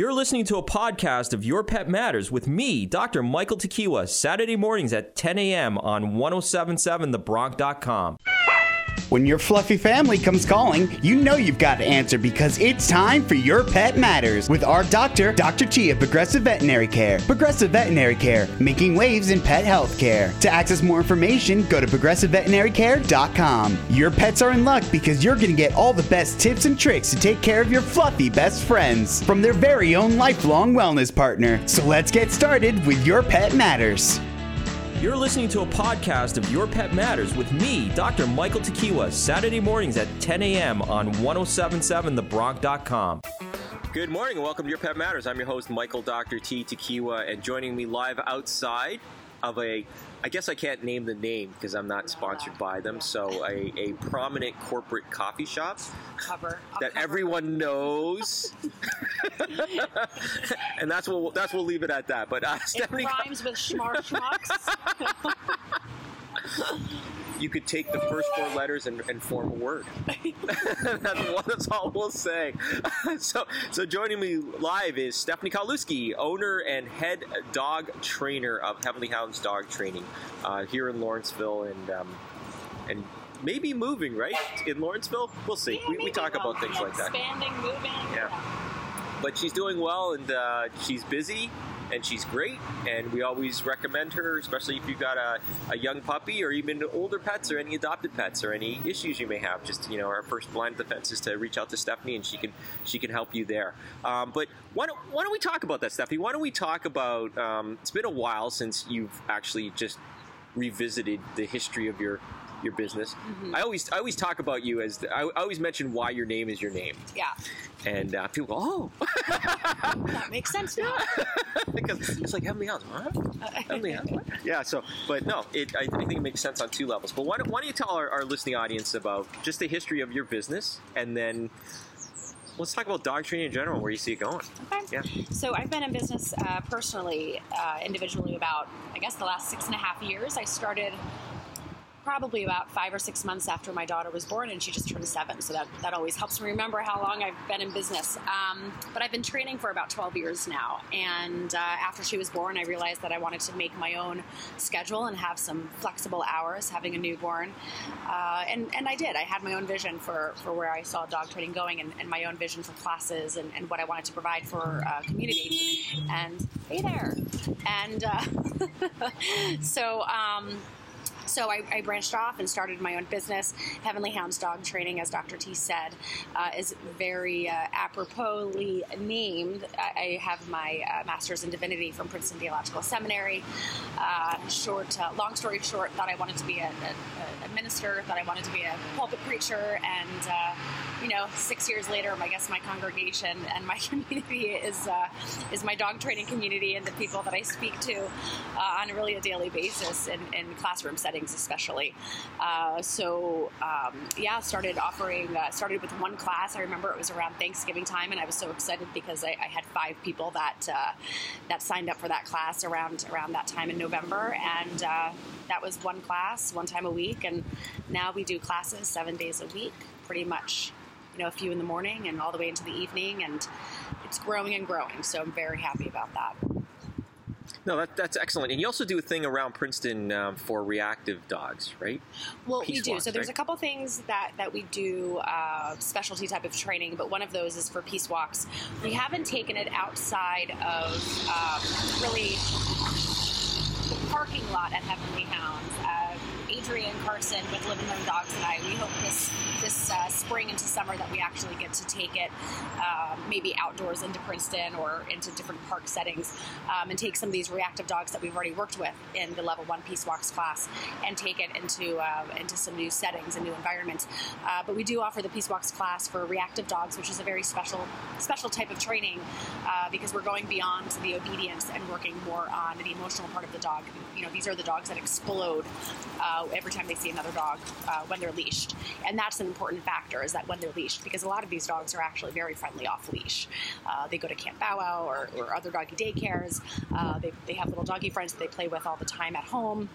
You're listening to a podcast of Your Pet Matters with me, Dr. Michael Tokiwa, Saturday mornings at 10 a.m. on 1077thebronc.com. When your fluffy family comes calling, you know you've got to answer because it's time for Your Pet Matters with our doctor, Dr. T of Progressive Veterinary Care. Progressive Veterinary Care, making waves in pet health care. To access more information, go to progressiveveterinarycare.com. Your pets are in luck because you're going to get all the best tips and tricks to take care of your fluffy best friends from their very own lifelong wellness partner. So let's get started with Your Pet Matters. You're listening to a podcast of Your Pet Matters with me, Dr. Michael Tokiwa, Saturday mornings at 10 a.m. on 1077thebronc.com. Good morning and welcome to Your Pet Matters. I'm your host, Michael Dr. T. Tokiwa, and joining me live outside of a I guess I can't name the name because I'm not sponsored by them. So a, a prominent corporate coffee shop cover that cover. everyone knows, and that's what we'll, that's we'll leave it at that. But uh, It Stephanie, rhymes with schmar schmucks. you could take the first four letters and, and form a word. that's, what, that's all we'll say. so, so joining me live is Stephanie Kowalewski, owner and head dog trainer of Heavenly Hounds Dog Training uh, here in Lawrenceville, and um, and maybe moving right in Lawrenceville. We'll see. Yeah, we, we talk well, about things like that. Expanding, moving. Yeah. But she's doing well, and uh, she's busy. And she's great, and we always recommend her, especially if you've got a, a young puppy or even older pets or any adopted pets or any issues you may have. Just you know, our first blind defense is to reach out to Stephanie, and she can she can help you there. Um, but why don't why don't we talk about that, Stephanie? Why don't we talk about? Um, it's been a while since you've actually just revisited the history of your your business. I always I always talk about you as I, I always mention why your name is your name, Yeah. and uh, people go, oh. That makes sense now. because it's like Heavenly Hounds, what? Heavenly what? Yeah. So, but no, it, I, I think it makes sense on two levels. But why don't, why don't you tell our, our listening audience about just the history of your business, and then let's talk about dog training in general, where you see it going. Okay. Yeah. So I've been in business uh, personally, uh, individually, about I guess the last six and a half years. I started probably about five or six months after my daughter was born, and she just turned seven. So that, that always helps me remember how long I've been in business. Um, but I've been training for about 12 years now. And uh, after she was born, I realized that I wanted to make my own schedule and have some flexible hours having a newborn. Uh, and, and I did. I had my own vision for, for where I saw dog training going and, and my own vision for classes and, and what I wanted to provide for uh, community. And hey there. And uh, so, um, so I, I branched off and started my own business. Heavenly Hounds Dog Training, as Dr. T said, uh, is very uh, aproposly named. I, I have my uh, master's in divinity from Princeton Theological Seminary. Uh, short, uh, long story short, thought I wanted to be a, a, a minister, thought I wanted to be a pulpit preacher, and uh, you know, six years later, I guess my congregation and my community is is my dog training community and the people that I speak to on really a daily basis in, in classroom settings, especially. Uh, so um, yeah, started offering. Uh, started with one class. I remember it was around Thanksgiving time, and I was so excited because I, I had five people that uh, that signed up for that class around around that time in November, and uh, that was one class, one time a week, and now we do classes seven days a week, pretty much you know, a few in the morning and all the way into the evening, and it's growing and growing. So I'm very happy about that. No, that, that's excellent. And you also do a thing around Princeton um, for reactive dogs, right? Well, Peace we do. walks, so there's right? a couple things that that we do uh, specialty type of training, but one of those is for peace walks. We haven't taken it outside of um, really the parking lot at Heavenly Hounds. Uh, Adrian Carson with Living Room Dogs and I, we hope this this uh, spring into summer that we actually get to take it um, maybe outdoors into Princeton or into different park settings um, and take some of these reactive dogs that we've already worked with in the level one Peace Walks class and take it into uh, into some new settings and new environments. Uh, but we do offer the Peace Walks class for reactive dogs, which is a very special special type of training uh, because we're going beyond the obedience and working more on the emotional part of the dog. You know, these are the dogs that explode every time they see another dog uh, when they're leashed, and that's an important factor is that when they're leashed because a lot of these dogs are actually very friendly off leash. Uh, they go to Camp Bow Wow or, or other doggy daycares. Uh, they, they have little doggy friends that they play with all the time at home.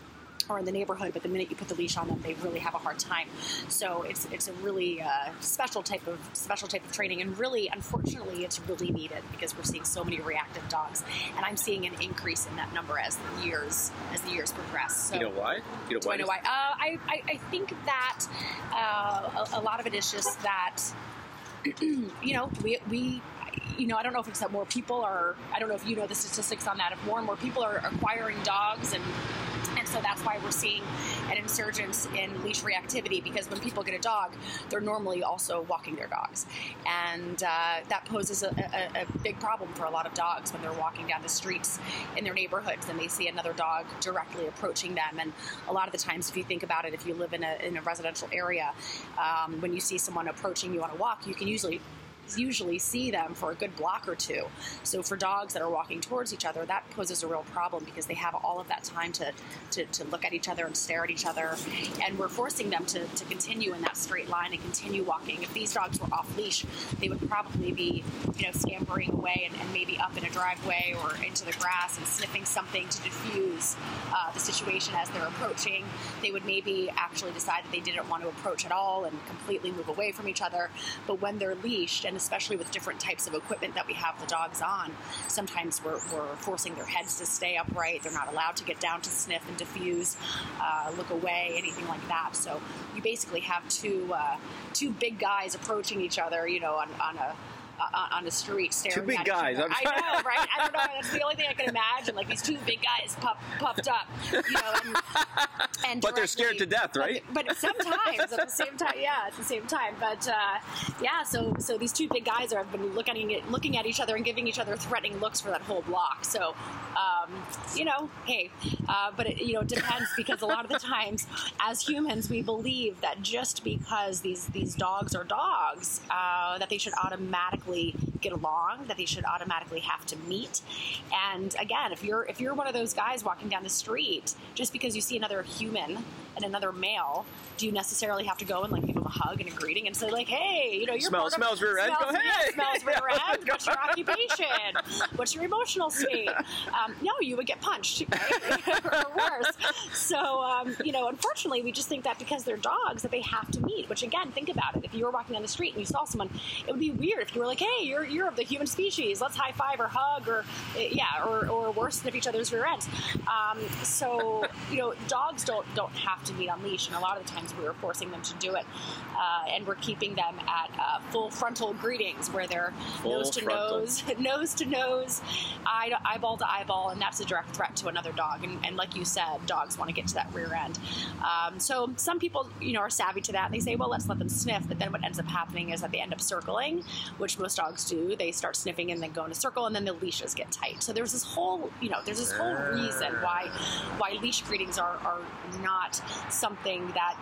Or in the neighborhood, but the minute you put the leash on them, they really have a hard time. So it's it's a really uh, special type of special type of training, and really, unfortunately, it's really needed because we're seeing so many reactive dogs, and I'm seeing an increase in that number as the years as the years progress. So, You know why? You know do why? I know why? Uh, I, I I think that uh, a, a lot of it is just that you know we we you know, I don't know if it's that more people are, I don't know if you know the statistics on that, if more and more people are acquiring dogs and and so that's why we're seeing an insurgence in leash reactivity because when people get a dog, they're normally also walking their dogs. And uh, that poses a, a, a big problem for a lot of dogs when they're walking down the streets in their neighborhoods and they see another dog directly approaching them. And a lot of the times, if you think about it, if you live in a, in a residential area, um, when you see someone approaching you on a walk, you can usually usually see them for a good block or two. So for dogs that are walking towards each other, that poses a real problem because they have all of that time to, to, to look at each other and stare at each other. And we're forcing them to, to continue in that straight line and continue walking. If these dogs were off leash, they would probably be, you know, scampering away and, and maybe up in a driveway or into the grass and sniffing something to diffuse uh, the situation as they're approaching. They would maybe actually decide that they didn't want to approach at all and completely move away from each other. But when they're leashed and and especially with different types of equipment that we have the dogs on, sometimes we're, we're forcing their heads to stay upright. They're not allowed to get down to sniff and diffuse, uh, look away, anything like that. So you basically have two uh, two big guys approaching each other, you know, on, on a uh, on the street staring Two big at guys. Each other. I know, right? I don't know. That's the only thing I can imagine. Like these two big guys puff, puffed up, you know, and, and But they're scared to death, right? But, but sometimes at the same time, yeah, at the same time. But uh, yeah, so so these two big guys are have been looking at looking at each other and giving each other threatening looks for that whole block. So um, you know, hey, uh, but it, you know, it depends because a lot of the times, as humans, we believe that just because these these dogs are dogs, uh, that they should automatically get along, that they should automatically have to meet. And again, if you're if you're one of those guys walking down the street, just because you see another human and another male, do you necessarily have to go and like give them a hug and a greeting and say like, hey, you know, you're Smell- part of- smells rear end, smells, go, "Hey!" smells rear end. What's your occupation? What's your emotional state? Um, no, you would get punched, right? or worse. So, um, you know, unfortunately, we just think that because they're dogs that they have to meet. Which again, think about it. If you were walking down the street and you saw someone, it would be weird if you were like, "Hey, you're you're of the human species. Let's high five or hug or eh, yeah, or, or worse, sniff each other's rear ends." Um, so, you know, dogs don't don't have to meet on leash, and a lot of the times we were forcing them to do it, uh, and we're keeping them at uh, full frontal greetings where they're Full nose to frontal. nose, nose to nose, eye to eyeball to eyeball, and that's a direct threat to another dog. And, and like you said, dogs want to get to that rear end. Um, so some people, you know, are savvy to that, and they say, well, let's let them sniff. But then what ends up happening is that they end up circling, which most dogs do. They start sniffing and then go in a circle, and then the leashes get tight. So there's this whole, you know, there's this whole reason why why leash greetings are are not something that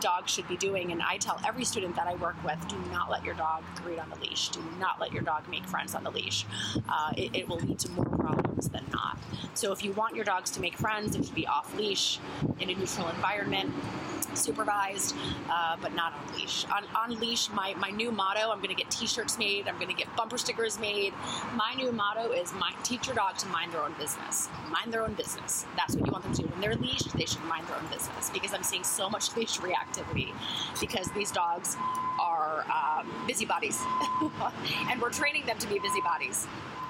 dogs should be doing. And I tell every student that I work with, do not let your dog greet on the leash. Do not let your dog make friends on the leash. Uh, it, it will lead to more problems than not. So if you want your dogs to make friends, it should be off leash in a neutral environment. Supervised, uh, but not on leash. On, on leash, my, my new motto I'm going to get t shirts made, I'm going to get bumper stickers made. My new motto is mind, teach your dog to mind their own business. Mind their own business. That's what you want them to do. When they're leashed, they should mind their own business because I'm seeing so much leash because these dogs are um, busybodies and we're training them to be busybodies.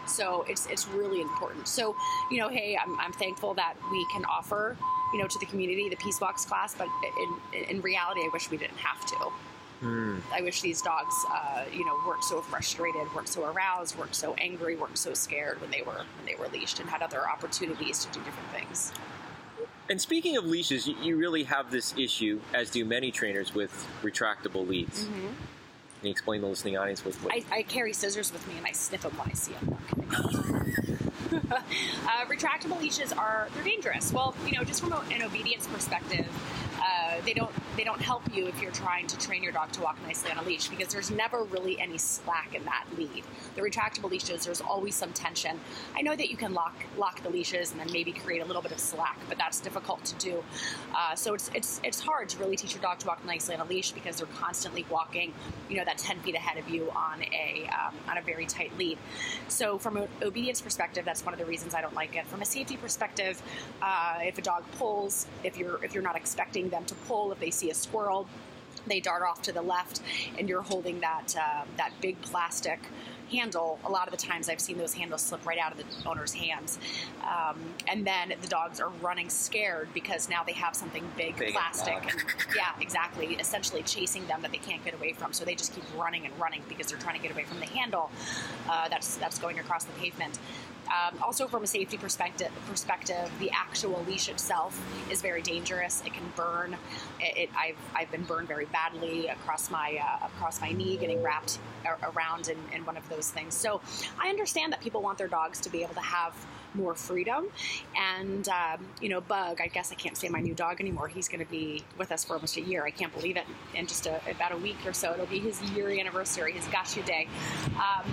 So it's it's really important. So you know, hey, I'm, I'm thankful that we can offer you know to the community the Peace Walks class, but in in reality, I wish we didn't have to. I wish these dogs, uh, you know, weren't so frustrated, weren't so aroused, weren't so angry, weren't so scared when they were when they were leashed and had other opportunities to do different things. And speaking of leashes, you, really have this issue, as do many trainers, with retractable leads. Can you explain to the listening audience what? what I, I carry scissors with me and I sniff them when I see them. uh, retractable leashes are they're dangerous. Well, you know, just from an obedience perspective, they don't they don't help you if you're trying to train your dog to walk nicely on a leash because there's never really any slack in that lead. The retractable leashes, there's always some tension. I know that you can lock lock the leashes and then maybe create a little bit of slack, but that's difficult to do. Uh, so it's it's it's hard to really teach your dog to walk nicely on a leash because they're constantly walking, you know, that 10 feet ahead of you on a um, on a very tight lead. So from an obedience perspective, that's one of the reasons I don't like it. From a safety perspective, uh, if a dog pulls, if you're if you're not expecting them to pull, if they see a squirrel, they dart off to the left, and you're holding that uh, that big plastic handle, a lot of the times I've seen those handles slip right out of the owner's hands. Um, and then the dogs are running scared because now they have something big, Big plastic. And, yeah, exactly. Essentially chasing them that they can't get away from. So they just keep running and running because they're trying to get away from the handle uh, that's that's going across the pavement. Um, also, from a safety perspective, perspective, the actual leash itself is very dangerous. It can burn. It, it, I've, I've been burned very badly across my uh, across my knee, getting wrapped around in, in one of those things. So I understand that people want their dogs to be able to have more freedom. And um, you know, Bug, I guess I can't say my new dog anymore. He's going to be with us for almost a year. I can't believe it. In just a, about a week or so, it'll be his year anniversary, his Gotcha day. Um,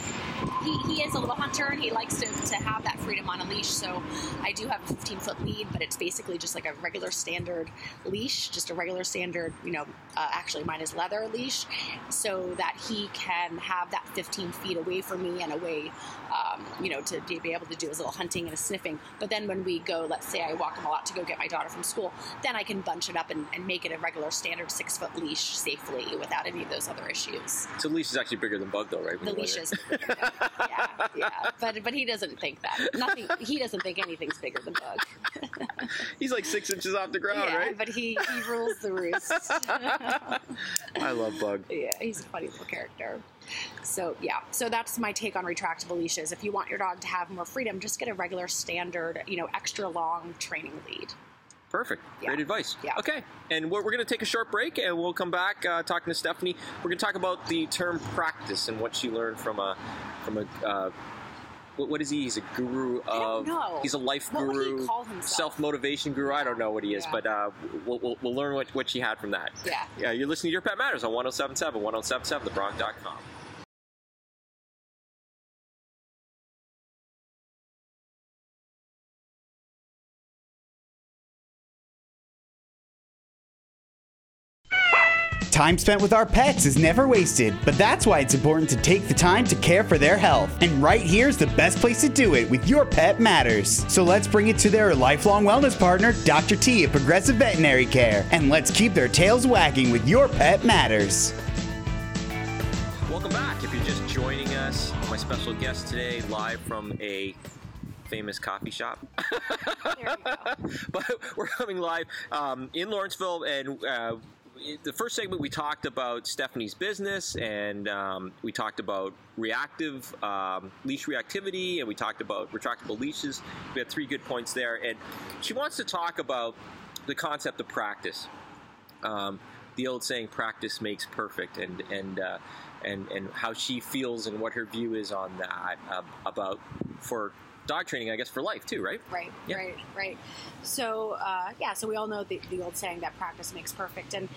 he, he is a little hunter and he likes to, to have that freedom on a leash. So I do have a 15 foot lead, but it's basically just like a regular standard leash, just a regular standard, you know, uh, actually mine is leather leash, so that he can have that 15 feet away from me and away, um, you know, to be able to do his little hunting and his sniffing. But then when we go, let's say I walk him a lot to go get my daughter from school, then I can bunch it up and, and make it a regular standard six foot leash safely without any of those other issues. So leash is actually bigger than bug, though, right? The leash is, yeah, yeah, but but he doesn't think that. Nothing. He doesn't think anything's bigger than Bug. He's like six inches off the ground, yeah, right? but he he rules the roost. I love bug. yeah, he's a funny little character. So yeah, so that's my take on retractable leashes. If you want your dog to have more freedom, just get a regular standard, you know, extra long training lead. Perfect. Yeah. Great advice. Yeah. Okay. And we're, we're going to take a short break and we'll come back uh, talking to Stephanie. We're going to talk about the term practice and what she learned from a, from a, uh, what, what is he? He's a guru I don't of, know. he's a life What would he guru, self motivation guru. I don't know what he is, Yeah. but uh, we'll, we'll, we'll learn what, what she had from that. Yeah. Yeah. You're listening to Your Pet Matters on 1077, 1077thebronc.com. Time spent with our pets is never wasted, but that's why it's important to take the time to care for their health. And right here's the best place to do it with Your Pet Matters. So let's bring it to their lifelong wellness partner, Dr. T at Progressive Veterinary Care. And let's keep their tails wagging with Your Pet Matters. Welcome back. If you're just joining us, my special guest today, live from a famous coffee shop. There you go. but we're coming live um, in Lawrenceville, and uh, the first segment we talked about Stephanie's business, and um, we talked about reactive um, leash reactivity, and we talked about retractable leashes. We had three good points there, and she wants to talk about the concept of practice. Um, the old saying, "Practice makes perfect," and and uh, and and how she feels and what her view is on that uh, about for dog training, I guess, for life too, right? Right, Yeah. right, right. So uh, yeah, so we all know the, the old saying that practice makes perfect, and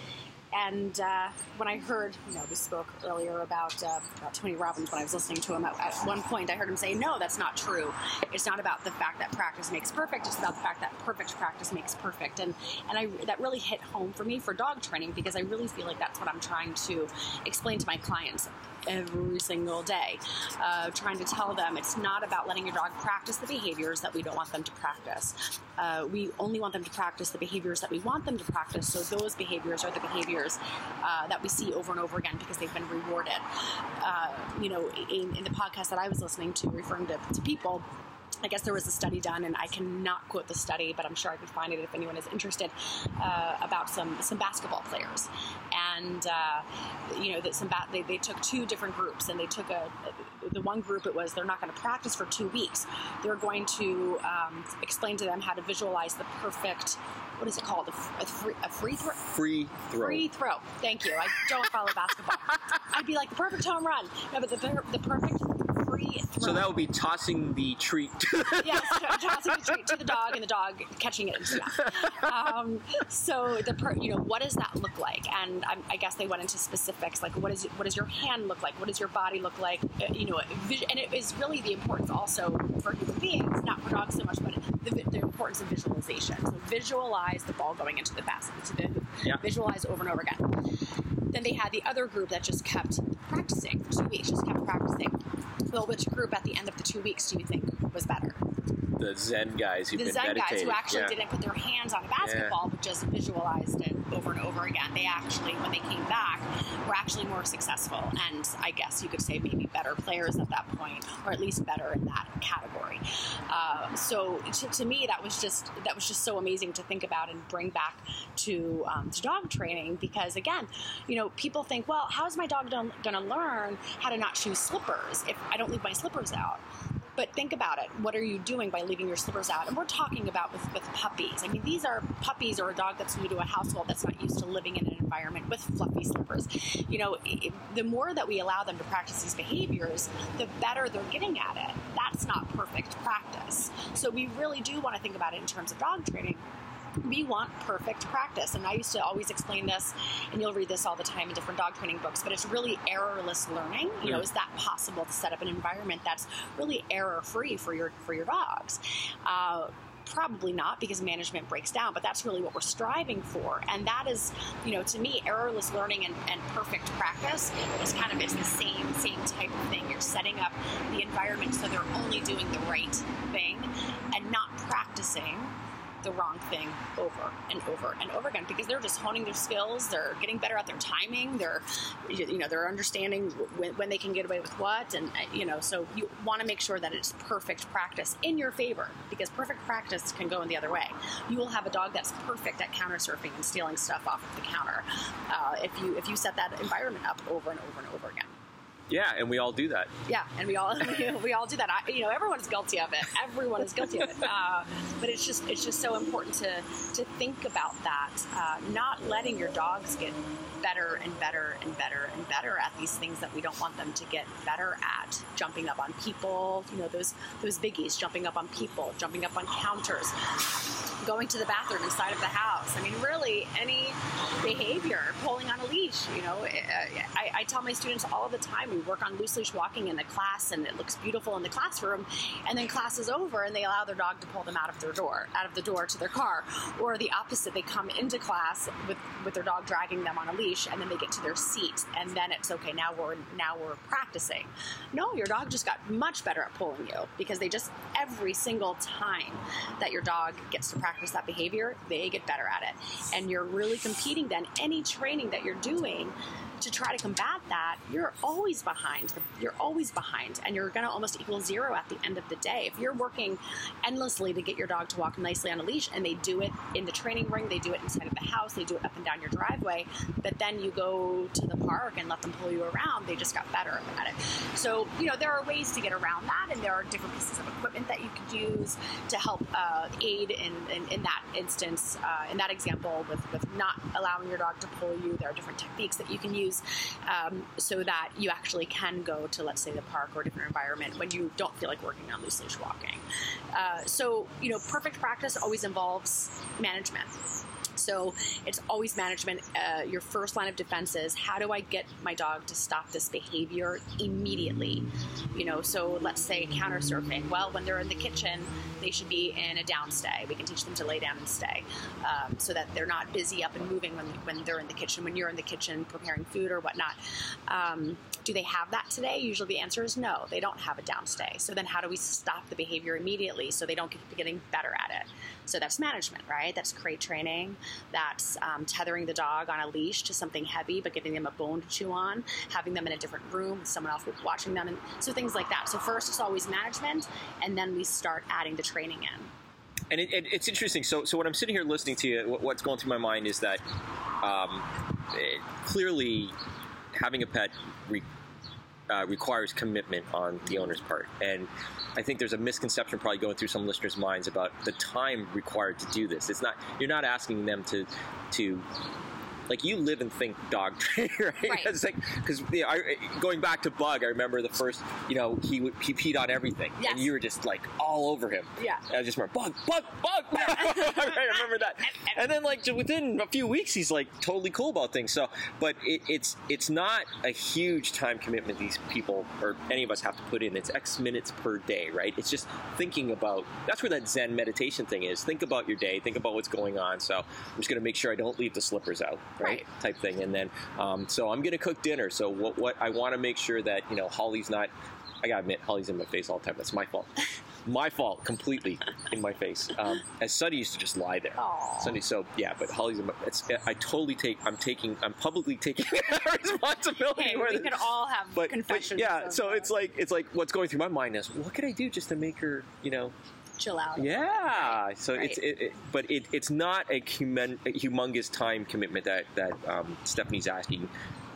and uh, when I heard, you know, we spoke earlier about uh, about Tony Robbins when I was listening to him. At, at one point, I heard him say, "No, that's not true. It's not about the fact that practice makes perfect. It's about the fact that perfect practice makes perfect." And and I that really hit home for me for dog training because I really feel like that's what I'm trying to explain to my clients every single day, uh, trying to tell them it's not about letting your dog practice the behaviors that we don't want them to practice. Uh, we only want them to practice the behaviors that we want them to practice. So those behaviors are the behaviors uh, that we see over and over again because they've been rewarded. Uh, you know, in, in the podcast that I was listening to, referring to, to people. I guess there was a study done, and I cannot quote the study, but I'm sure I can find it if anyone is interested, uh, about some some basketball players, and uh, you know that some ba- they, they took two different groups, and they took a the one group it was they're not going to practice for two weeks. They're going to um, explain to them how to visualize the perfect what is it called a, a free, a free throw Free throw. Free throw. Thank you. I don't follow basketball. I'd be like the perfect home run. No, but the, the perfect free. So that would be tossing the treat. yes, tossing the treat to the dog and the dog catching it into. Um, so the per, you know what does that look like? And I, I guess they went into specifics like what is what does your hand look like? What does your body look like? Uh, you know, and it is really the importance also for human beings, not for dogs so much, but the, the importance of visualization. So visualize the ball going into the basket. The, Yeah. visualize over and over again. Then they had the other group that just kept practicing for two weeks, just kept practicing. Well, which group at the end of the two weeks do you think was better? The Zen guys who've the been Zen guys who actually yeah. didn't put their hands on a basketball but just visualized it over and over again. They actually, when they came back, were actually more successful and I guess you could say maybe better players at that point, or at least better in that category. Uh, so to, to me, that was just that was just so amazing to think about and bring back to um, to dog training because again, you know, people think, well, how is my dog going to learn how to not choose slippers if I don't leave my slippers out? But think about it. What are you doing by leaving your slippers out? And we're talking about with, with puppies. I mean, these are puppies or a dog that's new to a household that's not used to living in an environment with fluffy slippers. You know, it, the more that we allow them to practice these behaviors, the better they're getting at it. That's not perfect practice. So we really do want to think about it in terms of dog training we want perfect practice. And I used to always explain this, and you'll read this all the time in different dog training books, but it's really errorless learning. You know, Mm. is that possible to set up an environment that's really error free for your for your dogs? Uh, Probably not because management breaks down, but that's really what we're striving for. And that is, you know, to me, errorless learning and, and perfect practice is kind of it's the same same type of thing. You're setting up the environment so they're only doing the right thing and not practicing the wrong thing over and over and over again because they're just honing their skills. They're getting better at their timing. They're you know they're understanding when, when they can get away with what and uh, you know so you want to make sure that it's perfect practice in your favor because perfect practice can go in the other way. You will have a dog that's perfect at counter surfing and stealing stuff off of the counter uh, if you if you set that environment up over and over and over again Yeah, and we all do that. yeah, and we all we all do that. I, you know, everyone is guilty of it. Everyone is guilty of it. Uh, but it's just it's just so important to to think about that. Uh, not letting your dogs get better and better and better and better at these things that we don't want them to get better at. Jumping up on people, you know, those those biggies. Jumping up on people. Jumping up on counters. Going to the bathroom inside of the house. I mean, really, any behavior, pulling on a leash. You know, eh, I, I tell my students all the time. We work on loose leash walking in the class, and it looks beautiful in the classroom. And then class is over, and they allow their dog to pull them out of their door, out of the door to their car, or the opposite. They come into class with with their dog dragging them on a leash, and then they get to their seat, and then it's okay. Now we're now we're practicing. No, your dog just got much better at pulling you because they just every single time that your dog gets to practice that behavior, they get better at it, and you're really competing. Then any training that you're doing to try to combat that, you're always behind. You're always behind, and you're going to almost equal zero at the end of the day. If you're working endlessly to get your dog to walk nicely on a leash, and they do it in the training ring, they do it inside of the house, they do it up and down your driveway, but then you go to the park and let them pull you around, they just got better at it. So, you know, there are ways to get around that, and there are different pieces of equipment that you could use to help uh, aid in, in, in that instance, uh, in that example, with, with not allowing your dog to pull you. There are different techniques that you can use um, so that you actually can go to, let's say, the park or a different environment when you don't feel like working on loose leash walking. Uh, so, you know, perfect practice always involves management. So it's always management. Uh, your first line of defense is how do I get my dog to stop this behavior immediately? You know, so let's say counter surfing. Well, when they're in the kitchen, they should be in a down stay. We can teach them to lay down and stay um, so that they're not busy up and moving when, when they're in the kitchen, when you're in the kitchen preparing food or whatnot. Um, do they have that today? Usually the answer is no, they don't have a down stay. So then how do we stop the behavior immediately so they don't keep getting better at it? So that's management, right? That's crate training. That's um, tethering the dog on a leash to something heavy, but giving them a bone to chew on, having them in a different room someone else watching them, and so things like that. So first, it's always management, and then we start adding the training in. And it, it, it's interesting. So, so when I'm sitting here listening to you, what, what's going through my mind is that um, it, clearly having a pet re, uh, requires commitment on the owner's part, and I think there's a misconception probably going through some listeners' minds about the time required to do this. It's not you're not asking them to to like you live and think dog training, right? Right. It's like because you know, going back to Bug, I remember the first, you know, he would- he peed on everything, Yes. and you were just like all over him. Yeah. And I just remember Bug, Bug, Bug. I remember that. And then like within a few weeks, he's like totally cool about things. So, but it, it's it's not a huge time commitment these people or any of us have to put in. It's X minutes per day, right? It's just thinking about. That's where that Zen meditation thing is. Think about your day. Think about what's going on. So I'm just going to make sure I don't leave the slippers out, right? Right. Type thing. And then, um, so I'm going to cook dinner. So what what I want to make sure that you know Holly's not. I gotta admit, Holly's in my face all the time. That's my fault. My fault, completely in my face. Um, as Sunny used to just lie there. Aw. Sunny, so yeah, but Holly's. In my, it's, I totally take. I'm taking. I'm publicly taking responsibility. Hey, we could all have but, but yeah, so uh, it's like it's like what's going through my mind is what can I do just to make her, you know, chill out. yeah. So it's it, it, but it, it's not a, human, a humongous time commitment that that um, Stephanie's asking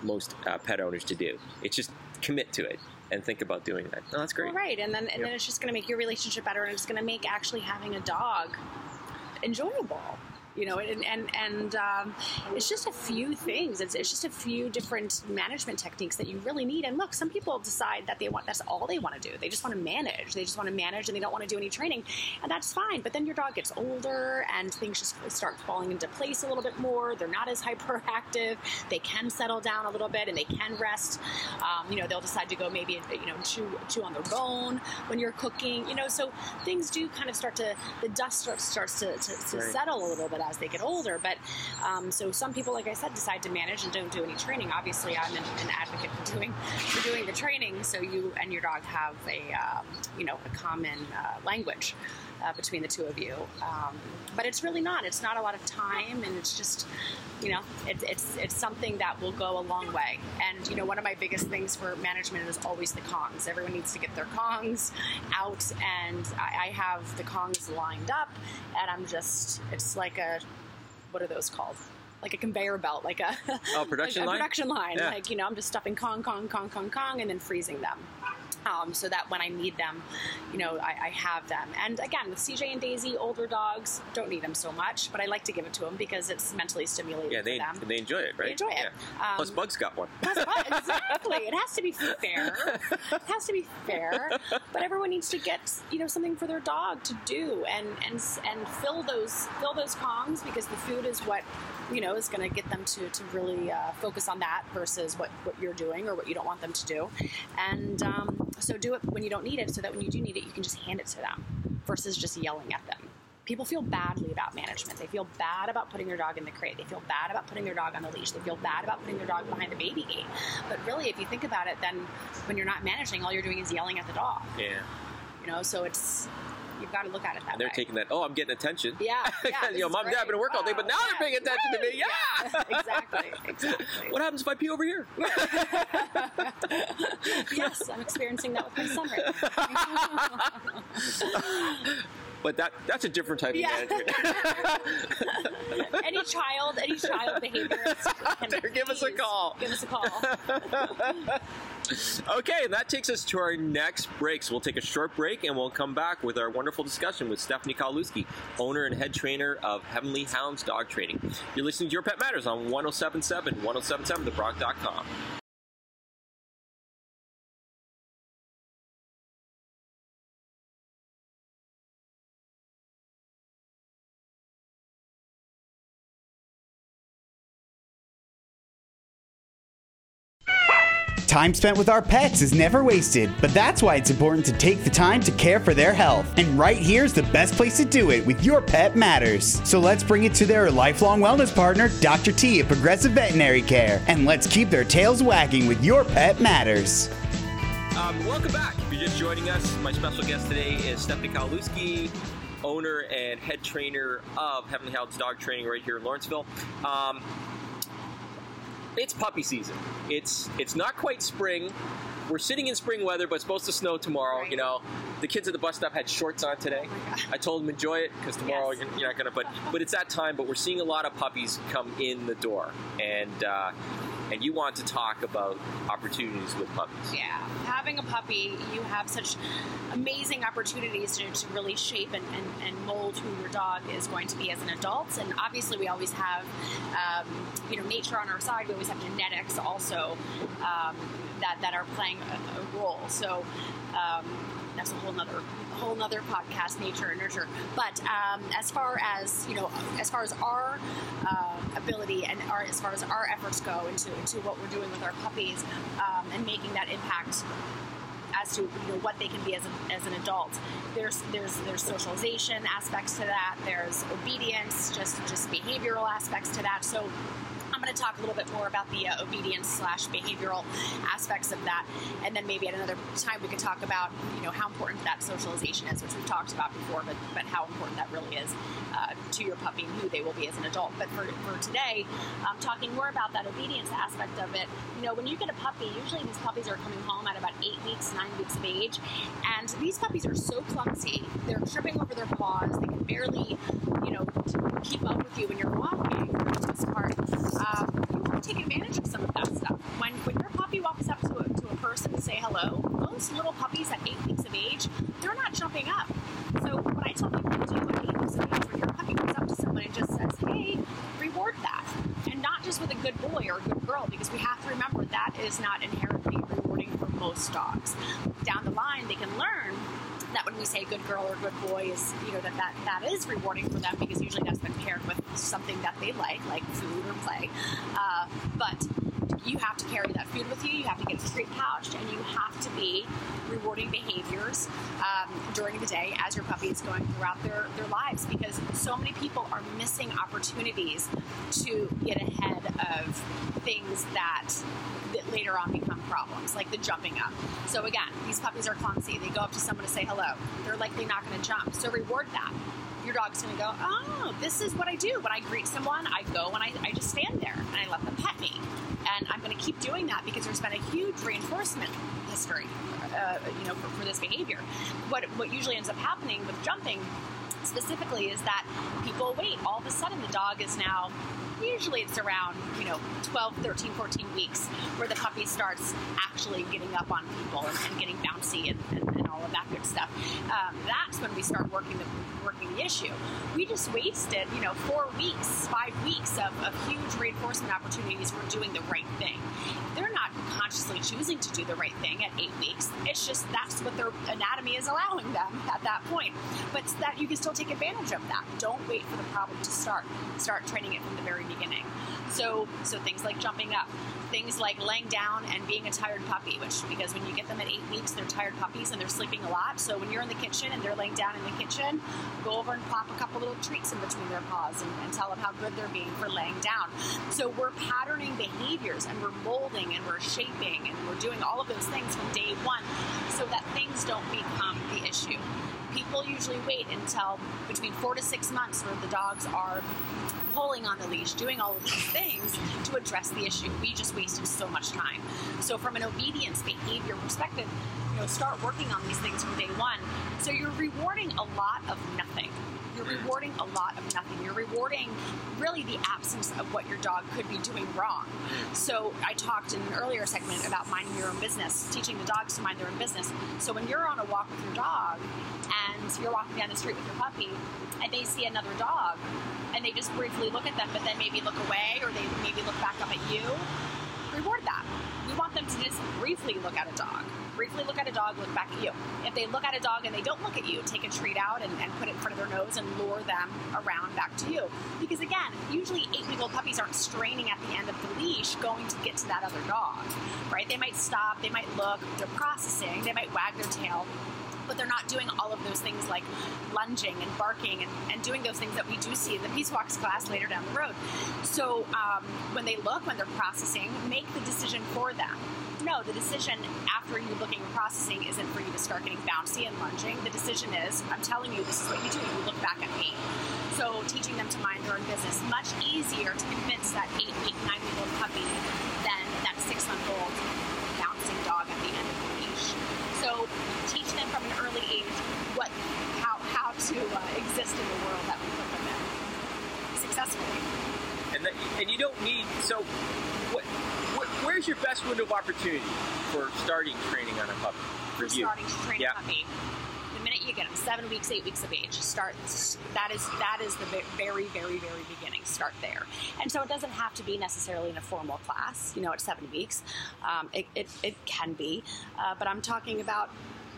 most uh, pet owners to do. It's just commit to it and think about doing that. No, that's great. Well, right, and then and Yep. then it's just going to make your relationship better, and it's going to make actually having a dog enjoyable. You know, and and and um, it's just a few things. It's, it's just a few different management techniques that you really need. And look, some people decide that they want that's all they want to do. They just want to manage. They just want to manage, and they don't want to do any training, and that's fine. But then your dog gets older, and things just start falling into place a little bit more. They're not as hyperactive. They can settle down a little bit, and they can rest. Um, you know, they'll decide to go maybe you know chew chew on their bone when you're cooking. You know, so things do kind of start to the dust starts starts to, to, to settle a little bit as they get older. But um, so some people, like I said, decide to manage and don't do any training. Obviously, I'm an, an advocate for doing for doing the training, so you and your dog have a um, you know a common uh, language. Uh, between the two of you, um, but it's really not. It's not a lot of time, and it's just, you know, it's it's it's something that will go a long way. And you know, one of my biggest things for management is always the Kongs. Everyone needs to get their Kongs out, and I, I have the Kongs lined up, and I'm just, it's like a, what are those called? Like a conveyor belt, like a Oh, production like a line? production line. Yeah. Like you know, I'm just stuffing Kong, Kong, Kong, Kong, Kong, and then freezing them. Um, so that when I need them, you know, I, I have them. And again, with CJ and Daisy, older dogs don't need them so much, but I like to give it to them because it's mentally stimulating Yeah, they for them. they enjoy it, right? They enjoy it. Yeah. Um, Plus, Bug's got one. What- exactly. It has to be fair. It has to be fair. But everyone needs to get you know something for their dog to do and and and fill those fill those kongs because the food is what you know is going to get them to to really uh, focus on that versus what what you're doing or what you don't want them to do. And um, so do it when you don't need it, so that when you do need it, you can just hand it to them versus just yelling at them. People feel badly about management. They feel bad about putting their dog in the crate. They feel bad about putting their dog on the leash. They feel bad about putting their dog behind the baby gate. But really, if you think about it, then when you're not managing, all you're doing is yelling at the dog. Yeah. You know, so it's you've got to look at it that And they're way. taking that. Oh, I'm getting attention. yeah, yeah. you know, mom and dad have been great. working all day, but now Wow, they're paying yeah, attention to me. right. Yeah. exactly, exactly. What happens if I pee over here? yes, I'm experiencing that with my son right now. But that that's a different type Yeah. of management. any child, any child behavior. There, give us a call. Give us a call. Okay, and that takes us to our next break. So we'll take a short break and we'll come back with our wonderful discussion with Stephanie Kowalewski, owner and head trainer of Heavenly Hounds Dog Training. You're listening to Your Pet Matters on 1077, 1077thebronc.com. Time spent with our pets is never wasted, but that's why it's important to take the time to care for their health. And right here's the best place to do it with Your Pet Matters. So let's bring it to their lifelong wellness partner, Dr. T at Progressive Veterinary Care, and let's keep their tails wagging with Your Pet Matters. Um, welcome back. If you're just joining us, my special guest today is Stephanie Kowalewski, owner and head trainer of Heavenly Hounds Dog Training right here in Lawrenceville. Um, it's puppy season. It's it's not quite spring, we're sitting in spring weather, but it's supposed to snow tomorrow. Right. You know, the kids at the bus stop had shorts on today. Oh. I told them enjoy it because tomorrow Yes. you're, you're not gonna. But but it's that time. But we're seeing a lot of puppies come in the door, and uh, and you want to talk about opportunities with puppies. Yeah, having a puppy, you have such amazing opportunities to, to really shape and, and, and mold who your dog is going to be as an adult. And obviously, we always have, um, you know, nature on our side. We always have genetics also um, that that are playing a, a role. So. Um, that's a whole nother whole nother podcast nature and nurture but um, as far as you know as far as our uh, ability and our, as far as our efforts go into, into what we're doing with our puppies um, and making that impact as to you know what they can be as, a, as an adult. There's there's there's socialization aspects to that. There's obedience, just just behavioral aspects to that. So. Going to talk a little bit more about the uh, obedience slash behavioral aspects of that, and then maybe at another time we could talk about you know how important that socialization is, which we've talked about before, but but how important that really is uh, to your puppy and who they will be as an adult. But for, for today, I'm talking more about that obedience aspect of it. You know, when you get a puppy, usually these puppies are coming home at about eight weeks, nine weeks of age, and these puppies are so clumsy. They're tripping over their paws. They can barely, you know, keep up with you when you're walking. For the most part, um, you want to take advantage of some of that stuff. When when your puppy walks up to a, to a person to say hello, those little puppies at eight weeks of age, they're not jumping up. So what I tell people to do at eight weeks of age, when your puppy comes up to someone and just says, "Hey," reward that, and not just with a good boy or a good girl, because we have to remember that is not inherently rewarding for most dogs. Down the line, they can learn that when we say good girl or good boy is you know that, that that is rewarding for them because usually that's been paired with something that they like like food or play. Uh, but you have to carry that food with you you have to get it treat pouched and you have to be rewarding behaviors um, during the day as your puppy is going throughout their, their lives because so many people are missing opportunities to get ahead of things that that later on become problems, like the jumping up. So again, these puppies are clumsy. They go up to someone to say hello. They're likely not going to jump. So reward that. Your dog's going to go, oh, this is what I do. When I greet someone, I go and I, I just stand there and I let them pet me. And I'm going to keep doing that because there's been a huge reinforcement history, uh, you know, for, for this behavior. What what usually ends up happening with jumping specifically is that people wait. All of a sudden, the dog is now usually it's around you know 12 13 14 weeks where the puppy starts actually getting up on people and, and getting bouncy and, and, and all of that good stuff. Um, that's when we start working the working the issue. We just wasted you know four weeks five weeks of, of huge reinforcement opportunities for doing the right thing. They're not consciously choosing to do the right thing at eight weeks. It's just that's what their anatomy is allowing them at that point. But that you can still take advantage of that don't wait for the problem to start start training it from the very beginning. So, so things like jumping up, things like laying down and being a tired puppy, which because when you get them at eight weeks, they're tired puppies and they're sleeping a lot. So when you're in the kitchen and they're laying down in the kitchen, go over and pop a couple little treats in between their paws and, and tell them how good they're being for laying down. So we're patterning behaviors and we're molding and we're shaping and we're doing all of those things from day one so that things don't become the issue people usually wait until between four to six months where the dogs are pulling on the leash, doing all of these things to address the issue. We just wasted so much time. So, from an obedience behavior perspective, you know, start working on these things from day one. So, you're rewarding a lot of nothing. You're rewarding a lot of nothing. You're rewarding really the absence of what your dog could be doing wrong. So, I talked in an earlier segment about minding your own business, teaching the dogs to mind their own business. So, when you're on a walk with your dog and you're walking down the street with your puppy and they see another dog and they just briefly look at them, but then maybe look away or they maybe look back up at you, reward that. We want them to just briefly look at a dog. Briefly look at a dog, look back at you. If they look at a dog and they don't look at you, take a treat out and, and put it in front of their nose and lure them around back to you. Because again, usually eight week old puppies aren't straining at the end of the leash going to get to that other dog, right? They might stop, they might look, they're processing, they might wag their tail, but they're not doing all of those things like lunging and barking and, and doing those things that we do see in the Peace Walks class later down the road. So um, when they look, when they're processing, make the decision for them. No, the decision after you looking and processing isn't for you to start getting bouncy and lunging. The decision is, I'm telling you, this is what you do. You look back at me. So teaching them to mind their own business, much easier to convince that eight week, nine week old puppy than that six month old bouncing dog at the end of early age what how how to uh, exist in the world that we put them in successfully. And that, and you don't need so. What, what, where's your best window of opportunity for starting training on a puppy for For you? starting to train Yeah. a puppy. The minute you get them, seven weeks, eight weeks of age, start. That is that is the very, very, very beginning. Start there, and so it doesn't have to be necessarily in a formal class. You know, at seven weeks, um, it, it, it can be, uh, but I'm talking about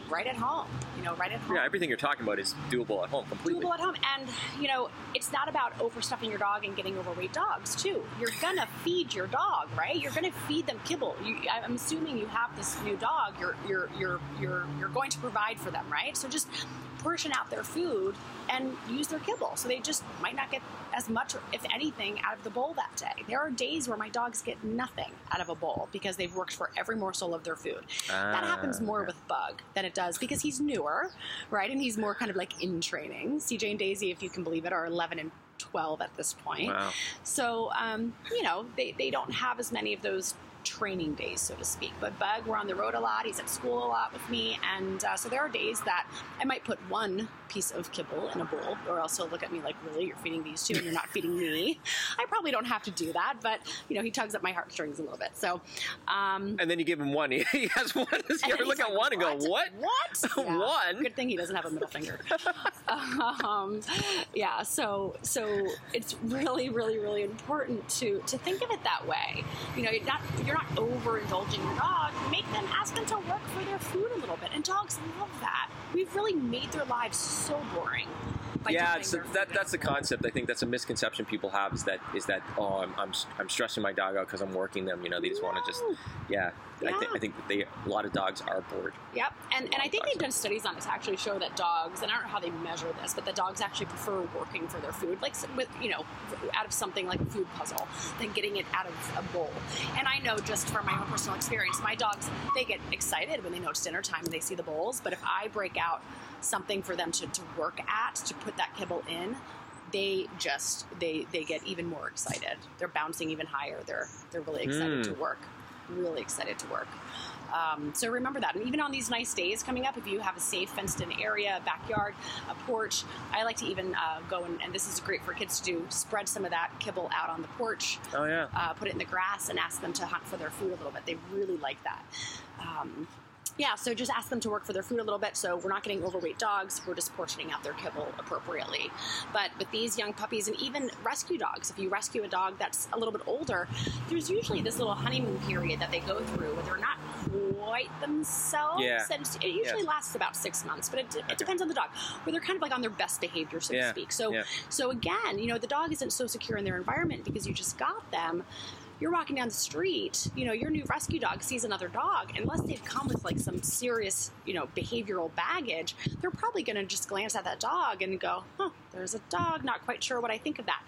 right at home. You know, right at home. Yeah, everything you're talking about is doable at home completely. doable at home. And you know, it's not about overstuffing your dog and getting overweight dogs too. You're gonna feed your dog, right? You're gonna feed them kibble. You, I'm assuming you have this new dog. You're you're you're you're you're going to provide for them, right? So just portion out their food and use their kibble. So they just might not get as much, if anything, out of the bowl that day. There are days where my dogs get nothing out of a bowl because they've worked for every morsel of their food. that Ah, happens more yeah. with Bug than it does because he's newer, right? And he's more kind of like in training. CJ and Daisy, if you can believe it, are 11 and 12 at this point. Wow. So, um, you know, they, they don't have as many of those training days, so to speak. But Bug, we're on the road a lot. He's at school a lot with me. And uh, so there are days that I might put one piece of kibble in a bowl, or else he'll look at me like, really, you're feeding these two and you're not feeding me. I probably don't have to do that, but, you know, he tugs at my heartstrings a little bit. So, um, And then you give him one. He has one. You and ever look at like, one and go, "What? What? Yeah. One? Good thing he doesn't have a middle finger. um, yeah. So so it's really really really important to to think of it that way. You know, you're not you're not overindulging your dog. Make them ask them to work for their food a little bit, and dogs love that. We've really made their lives so boring. By yeah, dumping it's their that, that's the concept. I think that's a misconception people have is that is that oh I'm I'm, I'm stressing my dog out because I'm working them. You know, they just want to just No. yeah. I, think I think that they a lot of dogs are bored. Yep, and and I think they've done studies on this actually show that dogs, and I don't know how they measure this, but that dogs actually prefer working for their food, like with you know, out of something like a food puzzle, than getting it out of a bowl. And I know just from my own personal experience, my dogs they get excited when they know it's dinner time and they see the bowls. But if I break out something for them to, to work at to put that kibble in. They just they they get even more excited. They're bouncing even higher. They're they're really excited Hmm. to work. Really excited to work. Um, so remember that. And even on these nice days coming up, if you have a safe fenced in area, a backyard, a porch, I like to even uh, go and, and this is great for kids to do, spread some of that kibble out on the porch, Oh yeah. uh, put it in the grass, and ask them to hunt for their food a little bit. They really like that. Um, yeah, so just ask them to work for their food a little bit. So we're not getting overweight dogs. We're just portioning out their kibble appropriately. But with these young puppies and even rescue dogs, if you rescue a dog that's a little bit older, there's usually this little honeymoon period that they go through where they're not quite themselves. Yeah. And it usually lasts about six months, but it, it depends on the dog. Where they're kind of like on their best behavior, so Yeah, to speak. So, yeah. so again, you know, the dog isn't so secure in their environment because you just got them you're walking down the street, you know, your new rescue dog sees another dog, unless they've come with like some serious, you know, behavioral baggage, they're probably going to just glance at that dog and go, huh, there's a dog, not quite sure what I think of that.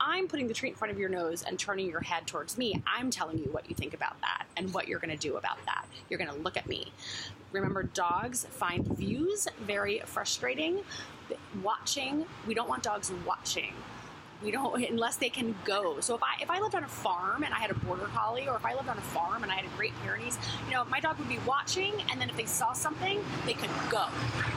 I'm putting the treat in front of your nose and turning your head towards me. I'm telling you what you think about that and what you're going to do about that. You're going to look at me. Remember, dogs find views very frustrating. Watching, we don't want dogs watching we don't unless they can go. So if I if I lived on a farm and I had a border collie, or if I lived on a farm and I had a Great Pyrenees, you know, my dog would be watching, and then if they saw something, they could go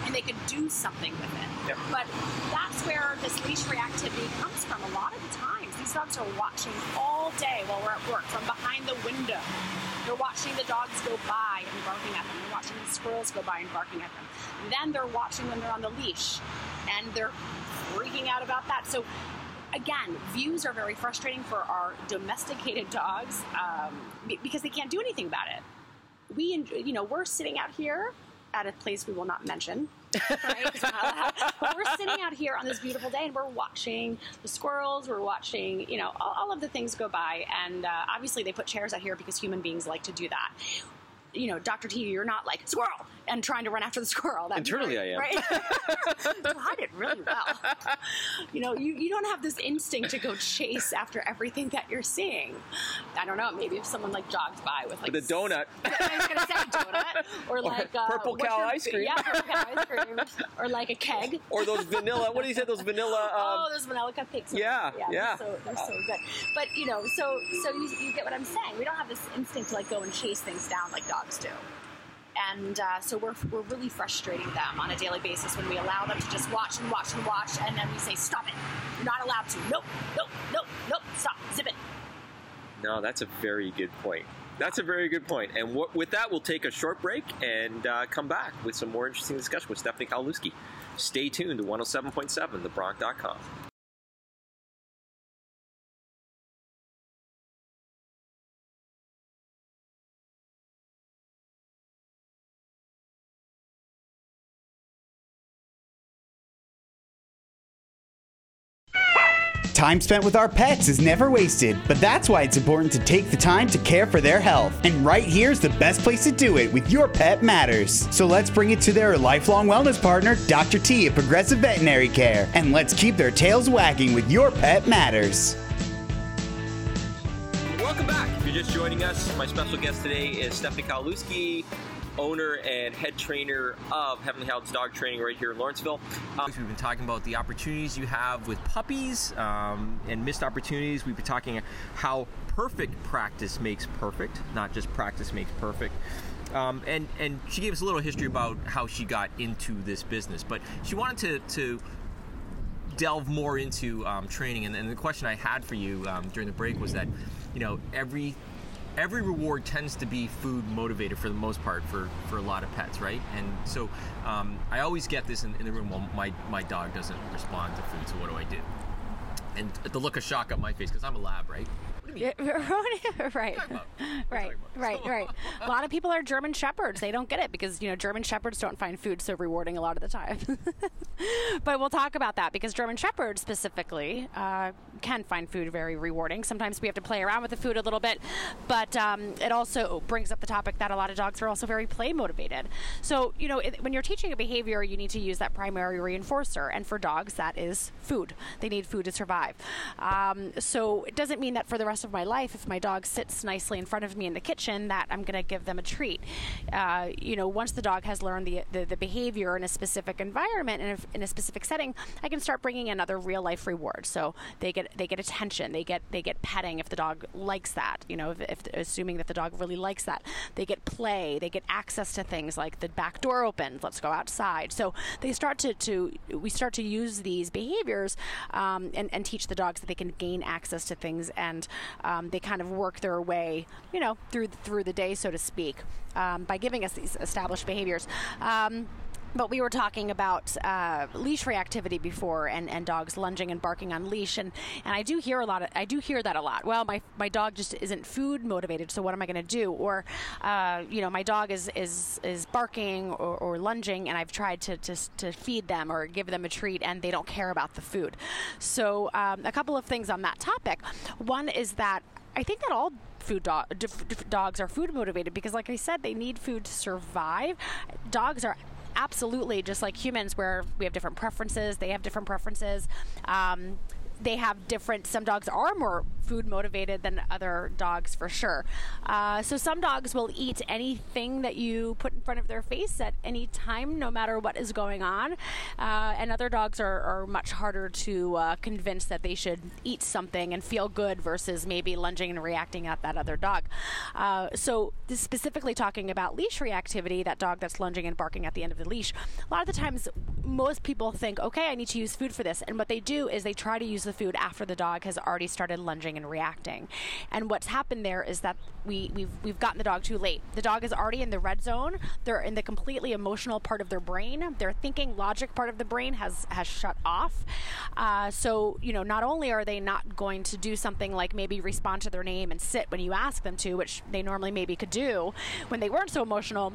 and they could do something with it. Yep. But that's where this leash reactivity comes from. A lot of the times, these dogs are watching all day while we're at work from behind the window. They're watching the dogs go by and barking at them. They're watching the squirrels go by and barking at them. Then they're watching when they're on the leash, and they're freaking out about that. So again, views are very frustrating for our domesticated dogs um, because they can't do anything about it. We, you know, we're sitting out here at a place we will not mention, right? we're sitting out here on this beautiful day and we're watching the squirrels. We're watching, you know, all, all of the things go by, and uh, obviously they put chairs out here because human beings like to do that. You know, Dr. T, you're not like squirrel and trying to run after the squirrel. That'd be Internally, very- I am. Right? you hide it really well. You know, you, you don't have this instinct to go chase after everything that you're seeing. I don't know. Maybe if someone like jogs by with like The donut. I was gonna say donut or like uh, Purple Cow your- ice cream. Yeah, purple cow ice cream, or like a keg. or those vanilla. What do you say? Those vanilla. Um, oh, those vanilla cupcakes. are- yeah, yeah. They're so, they're so good. But you know, so so you, you get what I'm saying. We don't have this instinct to like go and chase things down like dogs do. And uh, so we're, we're really frustrating them on a daily basis when we allow them to just watch and watch and watch, and then we say, "Stop it! You're not allowed to. Nope, nope, nope, nope. Stop. Zip it." No, that's a very good point. That's a very good point. And with that, we'll take a short break and uh, come back with some more interesting discussion with Stephanie Kowalewski. Stay tuned to 107.7 thebronc.com. Time spent with our pets is never wasted, but that's why it's important to take the time to care for their health. And right here's the best place to do it with Your Pet Matters. So let's bring it to their lifelong wellness partner, Dr. T at Progressive Veterinary Care, and let's keep their tails wagging with Your Pet Matters. Welcome back. If you're just joining us, my special guest today is Stephanie Kowalewski, owner and head trainer of Heavenly Hounds Dog Training right here in Lawrenceville. Um, we've been talking about the opportunities you have with puppies um, and missed opportunities. We've been talking how perfect practice makes perfect, not just practice makes perfect. Um, and and she gave us a little history about how she got into this business, but she wanted to to delve more into um, training. And, and, the question I had for you um, during the break was that, you know, every every reward tends to be food motivated for the most part for, for a lot of pets, right? And so um, I always get this in, in, the room. Well, my my dog doesn't respond to food, so what do I do? And the look of shock on my face because I'm a lab, right? Yeah, right, right, right, right. A lot of people are German shepherds. They don't get it because you know German shepherds don't find food so rewarding a lot of the time. but we'll talk about that because German shepherds specifically uh, can find food very rewarding. Sometimes we have to play around with the food a little bit, but um, it also brings up the topic that a lot of dogs are also very play motivated. So you know it, when you're teaching a behavior, you need to use that primary reinforcer, and for dogs that is food. They need food to survive. Um, so it doesn't mean that for the rest of my life, if my dog sits nicely in front of me in the kitchen, that I'm going to give them a treat. Uh, you know, once the dog has learned the, the, the behavior in a specific environment, in a, in a specific setting, I can start bringing in other real life rewards. So they get they get attention, they get they get petting if the dog likes that. You know, if, if assuming that the dog really likes that, they get play, they get access to things like the back door opens, let's go outside. So they start to, to we start to use these behaviors um, and, and teach the dogs that they can gain access to things and um, they kind of work their way, you know, through through the day, so to speak, um, by giving us these established behaviors. Um, but we were talking about uh, leash reactivity before and, and dogs lunging and barking on leash and, and I do hear a lot of, I do hear that a lot. Well my, my dog just isn't food motivated so what am I going to do? Or uh, you know my dog is is, is barking or, or lunging and I've tried to, to, to, feed them or give them a treat and they don't care about the food. So um, a couple of things on that topic. One is that I think that all food do- dogs are food motivated because like I said they need food to survive. Dogs are absolutely just like humans where we have different preferences they have different preferences. Um, they have different some dogs are more food motivated than other dogs for sure. Uh, so some dogs will eat anything that you put in front of their face at any time, no matter what is going on. Uh, and other dogs are, are much harder to uh, convince that they should eat something and feel good versus maybe lunging and reacting at that other dog. Uh, so specifically talking about leash reactivity, that dog that's lunging and barking at the end of the leash, a lot of the times most people think, okay, I need to use food for this. And what they do is they try to use food after the dog has already started lunging and reacting. And what's happened there is that we, we've, we've gotten the dog too late. The dog is already in the red zone. They're in the completely emotional part of their brain. Their thinking logic part of the brain has, has shut off. Uh, so, you know, not only are they not going to do something like maybe respond to their name and sit when you ask them to, which they normally maybe could do when they weren't so emotional,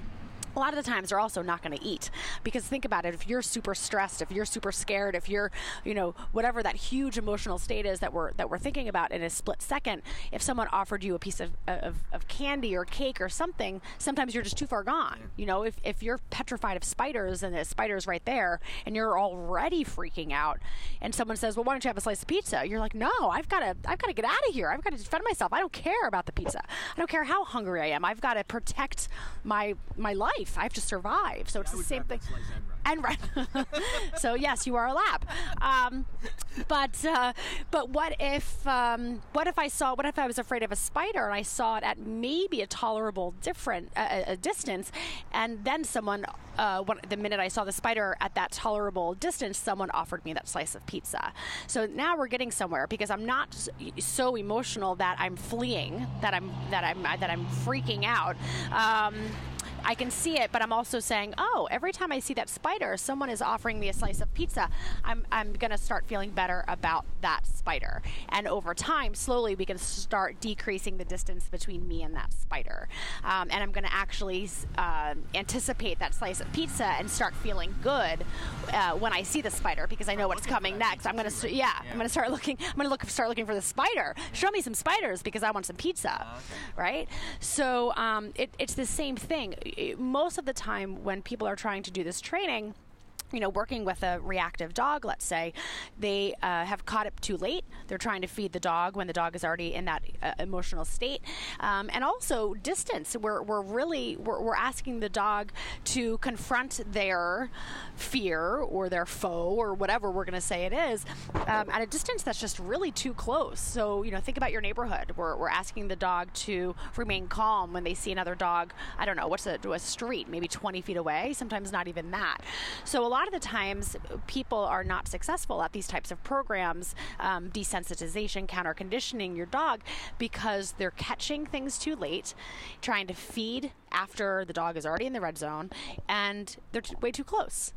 a lot of the times they're also not going to eat. Because think about it if you're super stressed if you're super scared if you're you know whatever that huge emotional state is that we're that we're thinking about in a split second if someone offered you a piece of, of, of candy or cake or something sometimes you're just too far gone. You know if, if you're petrified of spiders and the spider's right there and you're already freaking out and someone says well why don't you have a slice of pizza? You're like no i've got to i've got to get out of here. I've got to defend myself. I don't care about the pizza. I don't care how hungry i am. I've got to protect my my life life. I have to survive. So it's the same thing. and right. so yes, you are a lab. Um, but uh, but what if um, what if I saw what if I was afraid of a spider and I saw it at maybe a tolerable different uh, a distance, and then someone uh, when, the minute I saw the spider at that tolerable distance, someone offered me that slice of pizza. So now we're getting somewhere because I'm not so emotional that I'm fleeing, that I'm that I'm that I'm freaking out. Um, I can see it, but I'm also saying, oh, every time I see that spider, someone is offering me a slice of pizza. I'm, I'm going to start feeling better about that spider. And over time, slowly, we can start decreasing the distance between me and that spider. Um, and I'm going to actually uh, anticipate that slice of pizza and start feeling good uh, when I see the spider because I know what's coming next. I'm going to, yeah, yeah, I'm going to start looking. I'm going to look, start looking for the spider. Show me some spiders because I want some pizza, uh, okay. right? So um, it, it's the same thing most of the time when people are trying to do this training, you know, working with a reactive dog, let's say, they uh, have caught up too late. They're trying to feed the dog when the dog is already in that uh, emotional state, um, and also distance. We're, we're really we're, we're asking the dog to confront their fear or their foe or whatever we're going to say it is um, at a distance that's just really too close. So you know, think about your neighborhood. We're, we're asking the dog to remain calm when they see another dog. I don't know what's a, a street, maybe 20 feet away. Sometimes not even that. So a lot of the times people are not successful at these types of programs, um, desensitization, counter conditioning your dog, because they're catching things too late, trying to feed after the dog is already in the red zone, and they're t- way too close.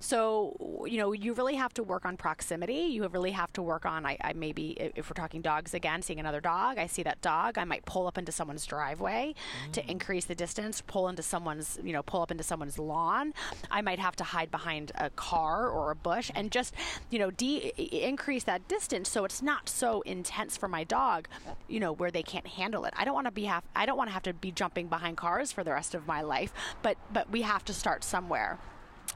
So, you know, you really have to work on proximity. You really have to work on, I, I, maybe, if we're talking dogs again, seeing another dog, I see that dog, I might pull up into someone's driveway mm. to increase the distance, pull into someone's, you know, pull up into someone's lawn. I might have to hide behind a car or a bush and just, you know, de- increase that distance so it's not so intense for my dog, you know, where they can't handle it. I don't want to be have, I don't want to have to be jumping behind cars for the rest of my life, but but we have to start somewhere.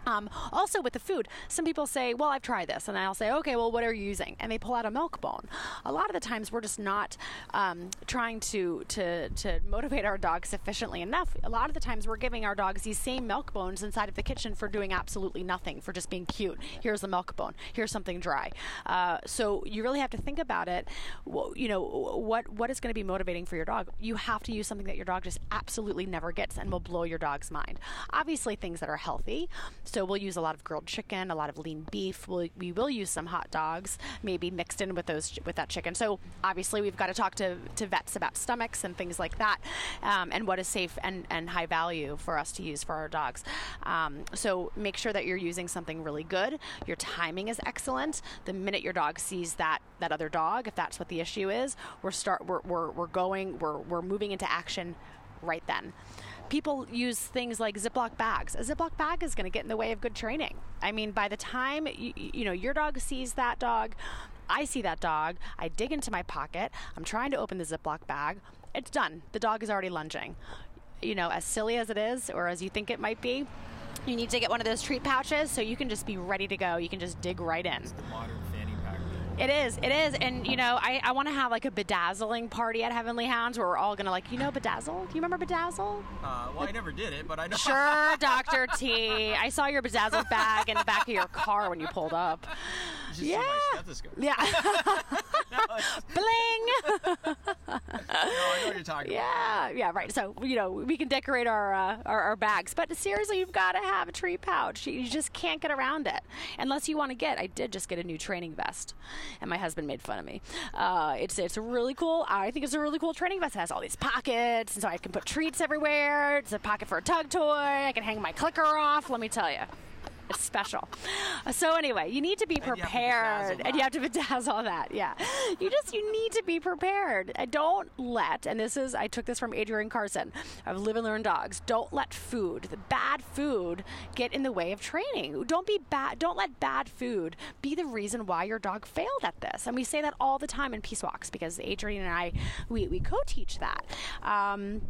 Um, also, with the food, some people say, Well, I've tried this. And I'll say, Okay, well, what are you using? And they pull out a milk bone. A lot of the times, we're just not um, trying to, to, to motivate our dogs sufficiently enough. A lot of the times, we're giving our dogs these same milk bones inside of the kitchen for doing absolutely nothing, for just being cute. Here's a milk bone, here's something dry. Uh, so, you really have to think about it. You know, what, what is going to be motivating for your dog? You have to use something that your dog just absolutely never gets and will blow your dog's mind. Obviously, things that are healthy. So we'll use a lot of grilled chicken, a lot of lean beef. We'll, we will use some hot dogs, maybe mixed in with those with that chicken. So obviously we've got to talk to, to vets about stomachs and things like that, um, and what is safe and, and high value for us to use for our dogs. Um, so make sure that you're using something really good. Your timing is excellent. The minute your dog sees that that other dog, if that's what the issue is, we're start we're, we're, we're going we're, we're moving into action right then people use things like Ziploc bags. A Ziploc bag is going to get in the way of good training. I mean, by the time you, you know your dog sees that dog, I see that dog, I dig into my pocket, I'm trying to open the Ziploc bag, it's done. The dog is already lunging. You know, as silly as it is, or as you think it might be, you need to get one of those treat pouches so you can just be ready to go. You can just dig right in. It is. It is. And, you know, I, I want to have like a bedazzling party at Heavenly Hounds where we're all going to like, you know, bedazzle? Do you remember bedazzle? Uh, well, I never did it, but I know. Sure, Dr. T. I saw your bedazzled bag in the back of your car when you pulled up. yeah. Yeah. Bling. no, I know what you're talking yeah, about. Yeah, right. So, you know, we can decorate our, uh, our, our, bags. But seriously, you've got to have a tree pouch. You just can't get around it. Unless you want to get, I did just get a new training vest and my husband made fun of me. Uh, it's it's really cool. I think it's a really cool training vest. It has all these pockets, and so I can put treats everywhere. It's a pocket for a tug toy. I can hang my clicker off. Let me tell you. It's special. So anyway, you need to be prepared, and you have to bedazzle that. Yeah, you just you need to be prepared. I don't let, and this is I took this from Adrian Carson of Live and Learn Dogs. Don't let food, the bad food, get in the way of training. Don't be bad. Don't let bad food be the reason why your dog failed at this. And we say that all the time in Peace Walks because Adrian and I we we co-teach that. Um,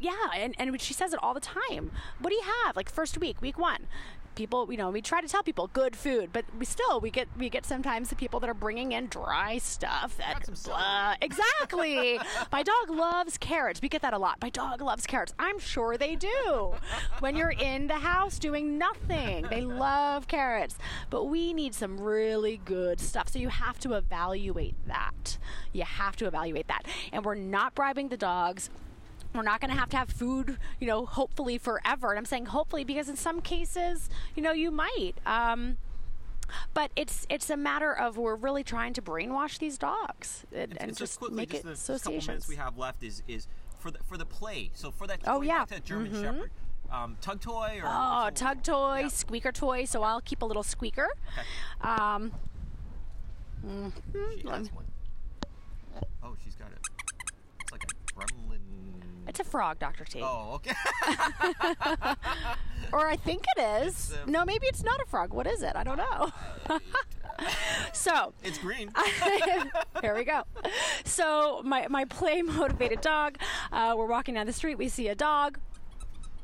yeah, and, and she says it all the time. What do you have? Like first week, week one. People, you know, we try to tell people good food, but we still we get we get sometimes the people that are bringing in dry stuff that blah. Uh, exactly. My dog loves carrots. We get that a lot. My dog loves carrots. I'm sure they do. When you're in the house doing nothing, they love carrots. But we need some really good stuff. So you have to evaluate that. You have to evaluate that. And we're not bribing the dogs we're not going to have to have food, you know, hopefully forever. And I'm saying hopefully because in some cases, you know, you might. Um, but it's it's a matter of we're really trying to brainwash these dogs and, And, and just, just quickly, make just it the couple minutes associations. we have left is is for the for the play. So for that, Oh, yeah. that German Mhm. Shepherd, um, tug toy or Oh, tug toy, Yeah. squeaker toy. So I'll keep a little squeaker. Um, She has one. Oh, she's got it. It's like a gremlin. It's a frog, Dr. T. Oh, okay. Or I think it is. Uh, no, maybe it's not a frog. What is it? I don't know. so, it's green. Here we go. So my, my play motivated dog. Uh, we're walking down the street. We see a dog.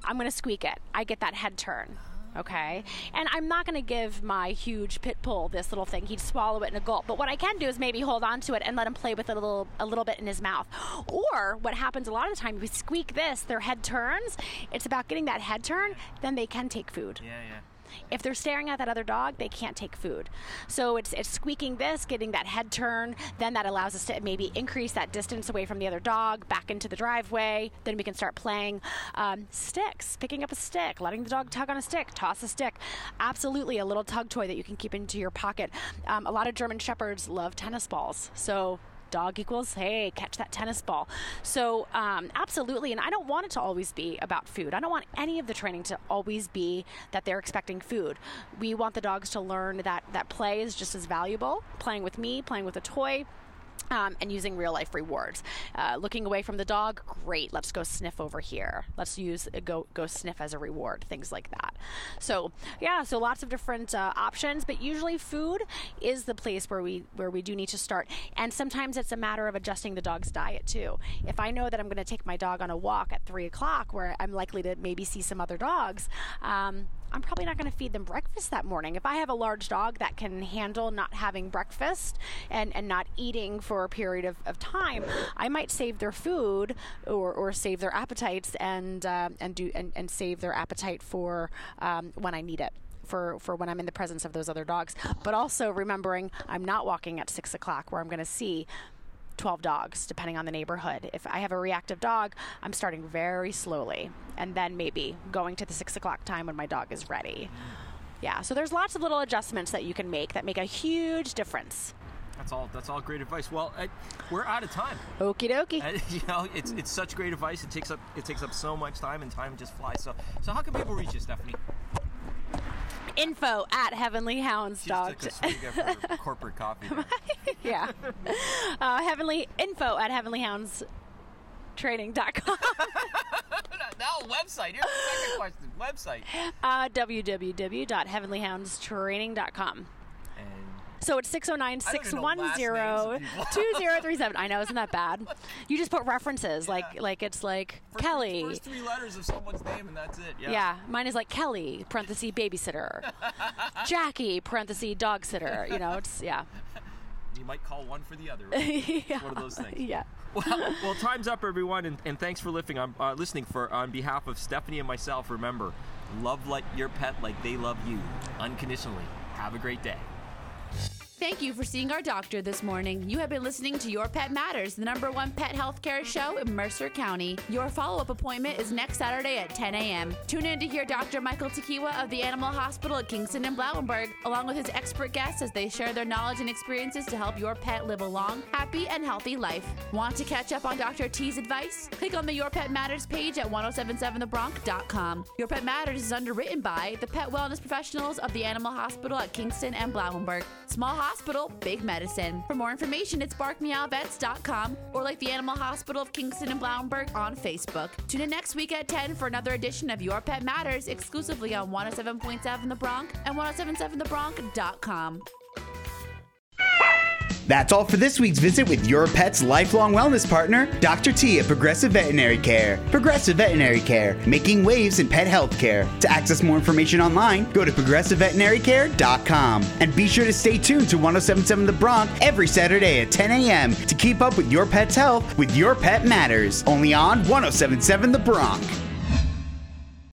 I'm gonna squeak it. I get that head turn. Okay, and I'm not going to give my huge pit bull this little thing. He'd swallow it in a gulp. But what I can do is maybe hold on to it and let him play with it a little, a little bit in his mouth. Or what happens a lot of the time, if we squeak this, their head turns. It's about getting that head turn. Then they can take food. yeah, yeah. If they're staring at that other dog, they can't take food. So it's it's squeaking this, getting that head turn, then that allows us to maybe increase that distance away from the other dog, back into the driveway. Then we can start playing um, sticks, picking up a stick, letting the dog tug on a stick, toss a stick. Absolutely, a little tug toy that you can keep into your pocket. Um, a lot of German shepherds love tennis balls, so dog equals hey catch that tennis ball. So um, absolutely and i don't want it to always be about food. I don't want any of the training to always be that they're expecting food. We want the dogs to learn that that play is just as valuable. Playing with me playing with a toy um, and using real life rewards. Uh, looking away from the dog, great. Let's go sniff over here. Let's use uh, go go sniff as a reward. Things like that. So yeah, so lots of different uh, options, but usually food is the place where we where we do need to start. And sometimes it's a matter of adjusting the dog's diet too. If I know that I'm going to take my dog on a walk at three o'clock, where I'm likely to maybe see some other dogs. Um, I'm probably not going to feed them breakfast that morning. If I have a large dog that can handle not having breakfast and, and not eating for a period of, of time, I might save their food or, or save their appetites and uh, and do and, and save their appetite for um, when I need it. For, for when I'm in the presence of those other dogs, but also remembering I'm not walking at six o'clock where I'm going to see 12 dogs, depending on the neighborhood. If I have a reactive dog, I'm starting very slowly and then maybe going to the six o'clock time when my dog is ready. Yeah, so there's lots of little adjustments that you can make that make a huge difference. That's all. That's all great advice. Well, I, we're out of time. Okie dokie. You know, it's it's such great advice. It takes up it takes up so much time, and time just flies. So so how can people reach you, Stephanie? Info at Heavenly Hounds Dog. just took a swig of her corporate coffee. yeah. Uh, heavenly info at Heavenly Hounds heavenlyhoundstraining.com. now website. Here's the second question. Website. Uh, www.heavenlyhoundstraining.com. So it's 609 610 2037. I know, isn't that bad? You just put references like Yeah. like it's like first, Kelly. First three letters of someone's name, and that's it. Yeah. yeah, mine is like Kelly, parenthesis babysitter. Jackie, parenthesis dog sitter. You know, it's, yeah. You might call one for the other. Right? yeah. one of those things. Yeah. Well, well, time's up, everyone, and, and thanks for listening. On, uh, listening for on behalf of Stephanie and myself. Remember, love like your pet like they love you, unconditionally. Have a great day. Thank you for seeing our doctor this morning. You have been listening to Your Pet Matters, the number one pet healthcare show in Mercer County. Your follow up appointment is next Saturday at 10 a.m. Tune in to hear Dr. Michael Tokiwa of the Animal Hospital at Kingston and Blawenburg, along with his expert guests as they share their knowledge and experiences to help your pet live a long, happy, and healthy life. Want to catch up on Dr. T's advice? Click on the Your Pet Matters page at 1077thebronc.com. Your Pet Matters is underwritten by the pet wellness professionals of the Animal Hospital at Kingston and Blawenburg. Small hospital, big medicine. For more information, it's barkmeowvets.com or like the Animal Hospital of Kingston and Blawenburg on Facebook. Tune in next week at 10 for another edition of Your Pet Matters exclusively on 107.7 The Bronc and 1077thebronc.com. That's all for this week's visit with your pet's lifelong wellness partner, Dr. T at Progressive Veterinary Care. Progressive Veterinary Care, making waves in pet health care. To access more information online, go to progressiveveterinary.care.com. And be sure to stay tuned to 1077 The Bronc every Saturday at 10 a.m. to keep up with your pet's health with Your Pet Matters, only on 1077 The Bronc.